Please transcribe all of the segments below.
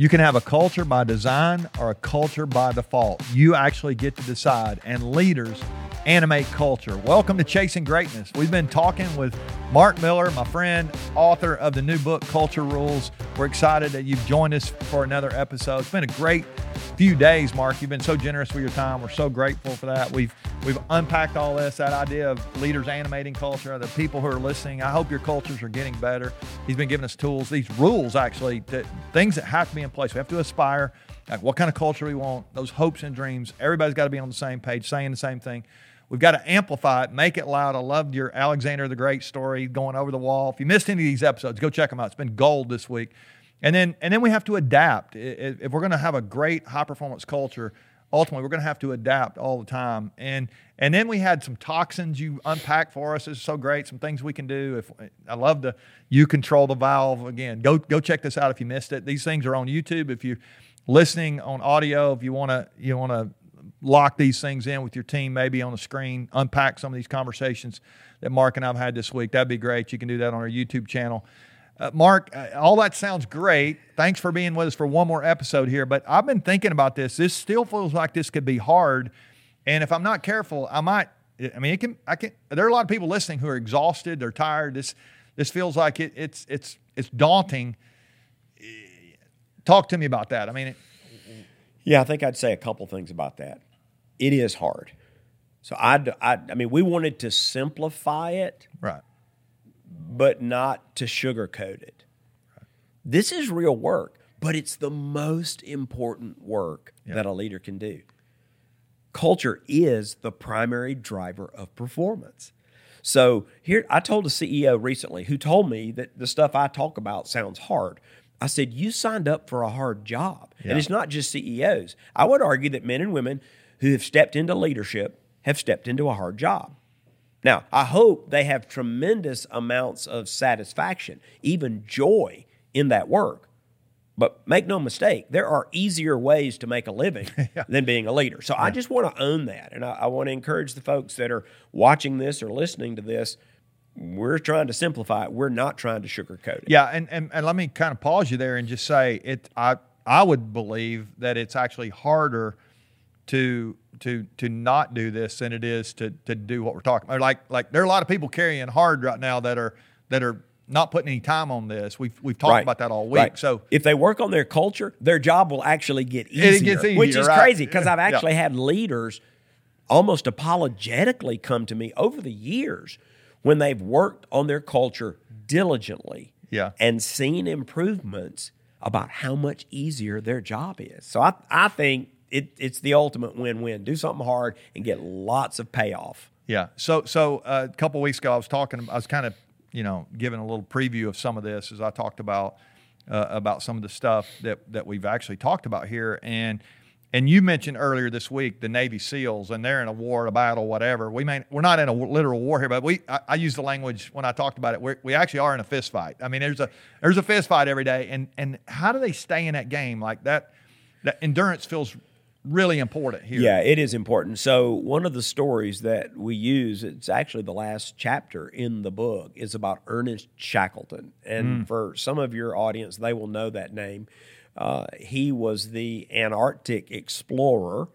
You can have a culture by design or a culture by default. You actually get to decide, and leaders animate culture. Welcome to Chasing Greatness. We've been talking with Mark Miller, my friend, author of the new book, Culture Rules. We're excited that you've joined us for another episode. It's been a great few days, Mark. You've been so generous with your time. We're so grateful for that. We've we've unpacked all this, that idea of leaders animating culture, the people who are listening. I hope your cultures are getting better. He's been giving us tools, these rules actually, that, things that have to be in place. We have to aspire. Like what kind of culture we want, those hopes and dreams. Everybody's got to be on the same page, saying the same thing. We've got to amplify it, make it loud. I loved your Alexander the Great story going over the wall. If you missed any of these episodes, go check them out. It's been gold this week. And then, and then we have to adapt. If we're going to have a great high performance culture, ultimately we're going to have to adapt all the time. And and then we had some toxins you unpacked for us. It's so great. Some things we can do. If I love the you control the valve again. Go go check this out if you missed it. These things are on YouTube. If you're listening on audio, if you want to you want to lock these things in with your team, maybe on the screen, unpack some of these conversations that Mark and I've had this week. That'd be great. You can do that on our YouTube channel. Uh, Mark, uh, all that sounds great. Thanks for being with us for one more episode here. But I've been thinking about this. This still feels like this could be hard. And if I'm not careful, I might. I mean, it can. I can. There are a lot of people listening who are exhausted. They're tired. This this feels like it, it's it's it's daunting. Talk to me about that. I mean, it, yeah, I think I'd say a couple things about that it is hard. So I, I, I mean, we wanted to simplify it, right, but not to sugarcoat it. Right. This is real work, but it's the most important work yeah. that a leader can do. Culture is the primary driver of performance. So here, I told a CEO recently who told me that the stuff I talk about sounds hard. I said, You signed up for a hard job. Yeah. And it's not just CEOs. I would argue that men and women who have stepped into leadership have stepped into a hard job. Now, I hope they have tremendous amounts of satisfaction, even joy in that work. But make no mistake, there are easier ways to make a living yeah. than being a leader. So yeah. I just want to own that. And I, I want to encourage the folks that are watching this or listening to this we're trying to simplify it. We're not trying to sugarcoat it. Yeah, and, and, and let me kind of pause you there and just say it. I I would believe that it's actually harder to to to not do this than it is to to do what we're talking about. Like like there are a lot of people carrying hard right now that are that are not putting any time on this. We've we've talked right. about that all week. Right. So if they work on their culture, their job will actually get easier, easier which is right? crazy because I've actually yeah. had leaders almost apologetically come to me over the years when they've worked on their culture diligently yeah. and seen improvements about how much easier their job is. So I I think it, it's the ultimate win-win. Do something hard and get lots of payoff. Yeah. So so uh, a couple weeks ago, I was talking. I was kind of you know giving a little preview of some of this as I talked about uh, about some of the stuff that that we've actually talked about here and. And you mentioned earlier this week the Navy SEALs, and they're in a war, a battle, whatever. We may we're not in a literal war here, but we I, I use the language when I talked about it. we we actually are in a fist fight. I mean, there's a there's a fist fight every day, and and how do they stay in that game like that? That endurance feels really important here. Yeah, it is important. So one of the stories that we use, it's actually the last chapter in the book, is about Ernest Shackleton. And mm. for some of your audience, they will know that name. Uh, he was the Antarctic explorer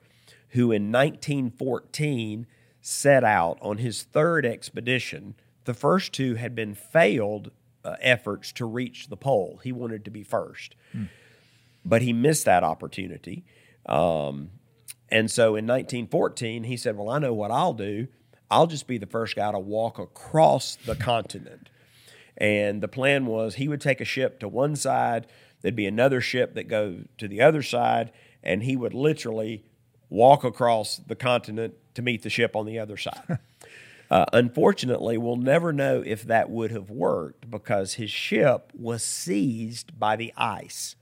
who in 1914 set out on his third expedition. The first two had been failed uh, efforts to reach the pole. He wanted to be first. Mm. But he missed that opportunity. Um, and so in 1914, he said, Well, I know what I'll do. I'll just be the first guy to walk across the continent. And the plan was he would take a ship to one side, there'd be another ship that go to the other side, and he would literally walk across the continent to meet the ship on the other side. uh, unfortunately, we'll never know if that would have worked because his ship was seized by the ice.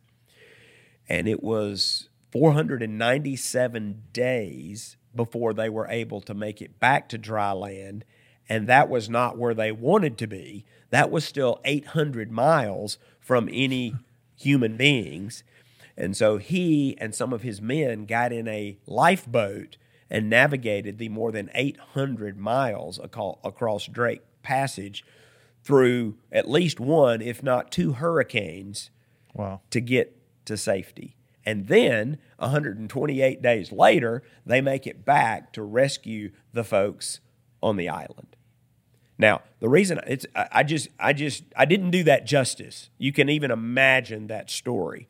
And it was 497 days before they were able to make it back to dry land. And that was not where they wanted to be. That was still 800 miles from any human beings. And so he and some of his men got in a lifeboat and navigated the more than 800 miles across Drake Passage through at least one, if not two hurricanes wow. to get to safety. And then 128 days later, they make it back to rescue the folks on the island. Now, the reason it's I just I just I didn't do that justice. You can even imagine that story.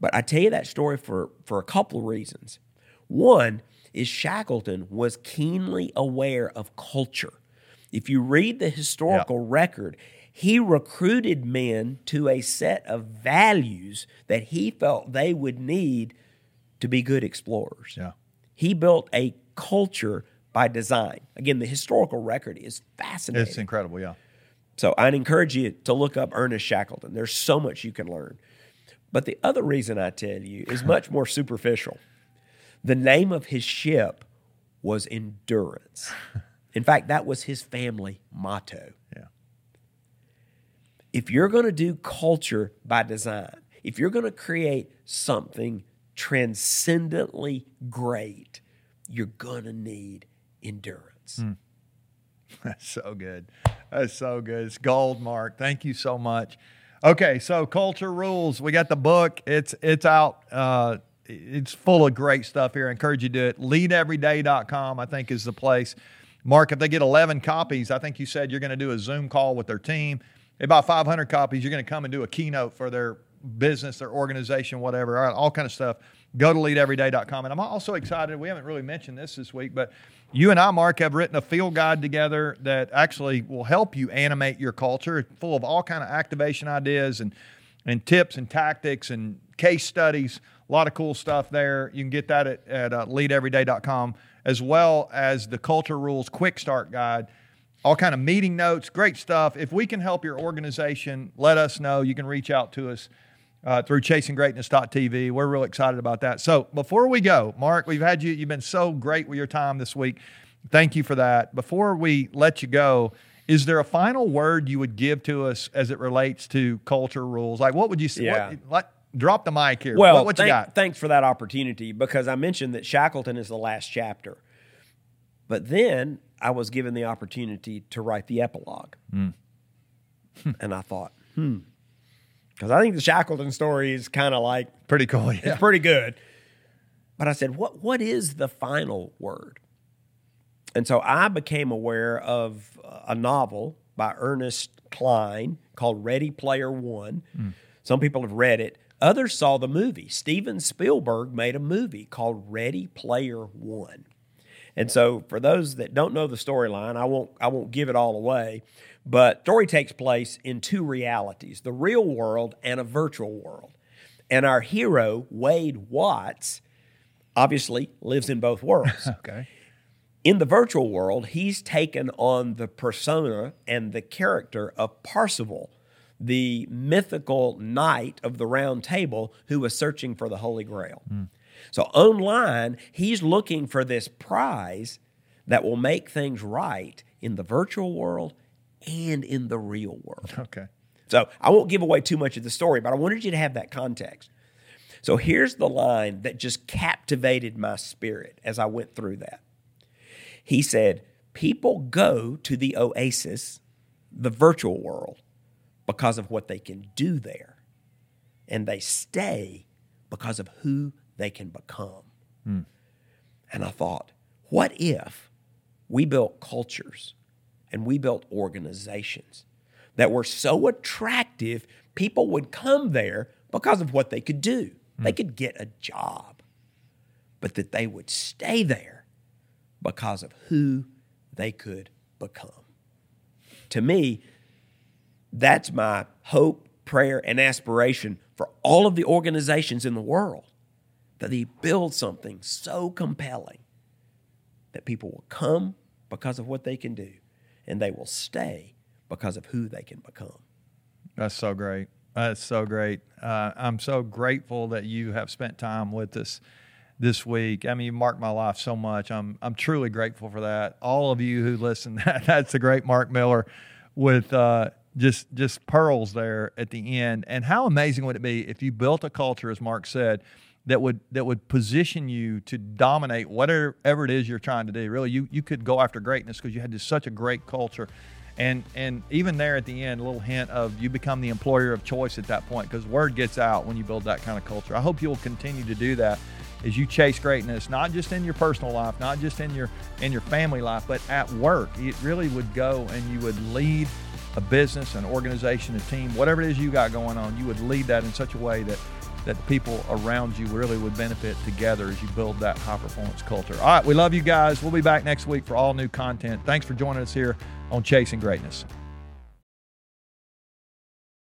But I tell you that story for for a couple of reasons. One is Shackleton was keenly aware of culture. If you read the historical yeah. record, he recruited men to a set of values that he felt they would need to be good explorers. Yeah. He built a culture by design. Again, the historical record is fascinating. It's incredible, yeah. So I'd encourage you to look up Ernest Shackleton. There's so much you can learn. But the other reason I tell you is much more superficial. The name of his ship was Endurance. In fact, that was his family motto. If you're going to do culture by design, if you're going to create something transcendently great, you're going to need endurance. Mm. That's so good. That's so good. It's gold, Mark. Thank you so much. Okay, so culture rules. We got the book. It's it's out. Uh, it's full of great stuff here. I encourage you to do it. Leadeveryday.com, I think, is the place. Mark, if they get 11 copies, I think you said you're going to do a Zoom call with their team. About 500 copies, you're going to come and do a keynote for their business, their organization, whatever, all, all kind of stuff. Go to leadeveryday.com. And I'm also excited. We haven't really mentioned this this week, but you and I, Mark, have written a field guide together that actually will help you animate your culture, full of all kind of activation ideas and and tips and tactics and case studies. A lot of cool stuff there. You can get that at, at uh, leadeveryday.com, as well as the Culture Rules Quick Start Guide. All kind of meeting notes, great stuff. If we can help your organization, let us know. You can reach out to us uh, through chasinggreatness.tv. We're real excited about that. So before we go, Mark, we've had you, you've been so great with your time this week. Thank you for that. Before we let you go, is there a final word you would give to us as it relates to culture rules? Like, what would you say? Yeah. What, drop the mic here. Well, what, what thank, you got? Thanks for that opportunity because I mentioned that Shackleton is the last chapter. But then I was given the opportunity to write the epilogue. Mm. and I thought, hmm, because I think the Shackleton story is kind of like pretty cool. Yeah. It's pretty good. But I said, what what is the final word? And so I became aware of a novel by Ernest Cline called Ready Player One. Mm. Some people have read it. Others saw the movie. Steven Spielberg made a movie called Ready Player One. And so for those that don't know the storyline, I won't I won't give it all away. But the story takes place in two realities the real world and a virtual world. And our hero, Wade Watts, obviously lives in both worlds. okay. In the virtual world, he's taken on the persona and the character of Parzival, the mythical knight of the round table who was searching for the Holy Grail. Mm. So online, he's looking for this prize that will make things right in the virtual world and in the real world. Okay. So I won't give away too much of the story, but I wanted you to have that context. So here's the line that just captivated my spirit as I went through that. He said, People go to the oasis, the virtual world, because of what they can do there. And they stay because of who they can become. Mm. And I thought, what if we built cultures and we built organizations that were so attractive, people would come there because of what they could do. Mm. They could get a job, but that they would stay there because of who they could become. To me, that's my hope, prayer, and aspiration for all of the organizations in the world that they build something so compelling that people will come because of what they can do and they will stay because of who they can become. That's so great. That's so great. Uh, I'm so grateful that you have spent time with us this week. I mean, you marked my life so much. I'm I'm truly grateful for that. All of you who listen, that's the great Mark Miller with uh, just just pearls there at the end. And how amazing would it be if you built a culture, as Mark said, that would that would position you to dominate whatever it is you're trying to do. Really, you you could go after greatness because you had just such a great culture. And and even there at the end, a little hint of you become the employer of choice at that point because word gets out when you build that kind of culture. I hope you'll continue to do that as you chase greatness, not just in your personal life, not just in your in your family life, but at work. It really would go and you would lead a business, an organization, a team, whatever it is you got going on, you would lead that in such a way that that the people around you really would benefit together as you build that high performance culture. All right, we love you guys. We'll be back next week for all new content. Thanks for joining us here on Chasing Greatness.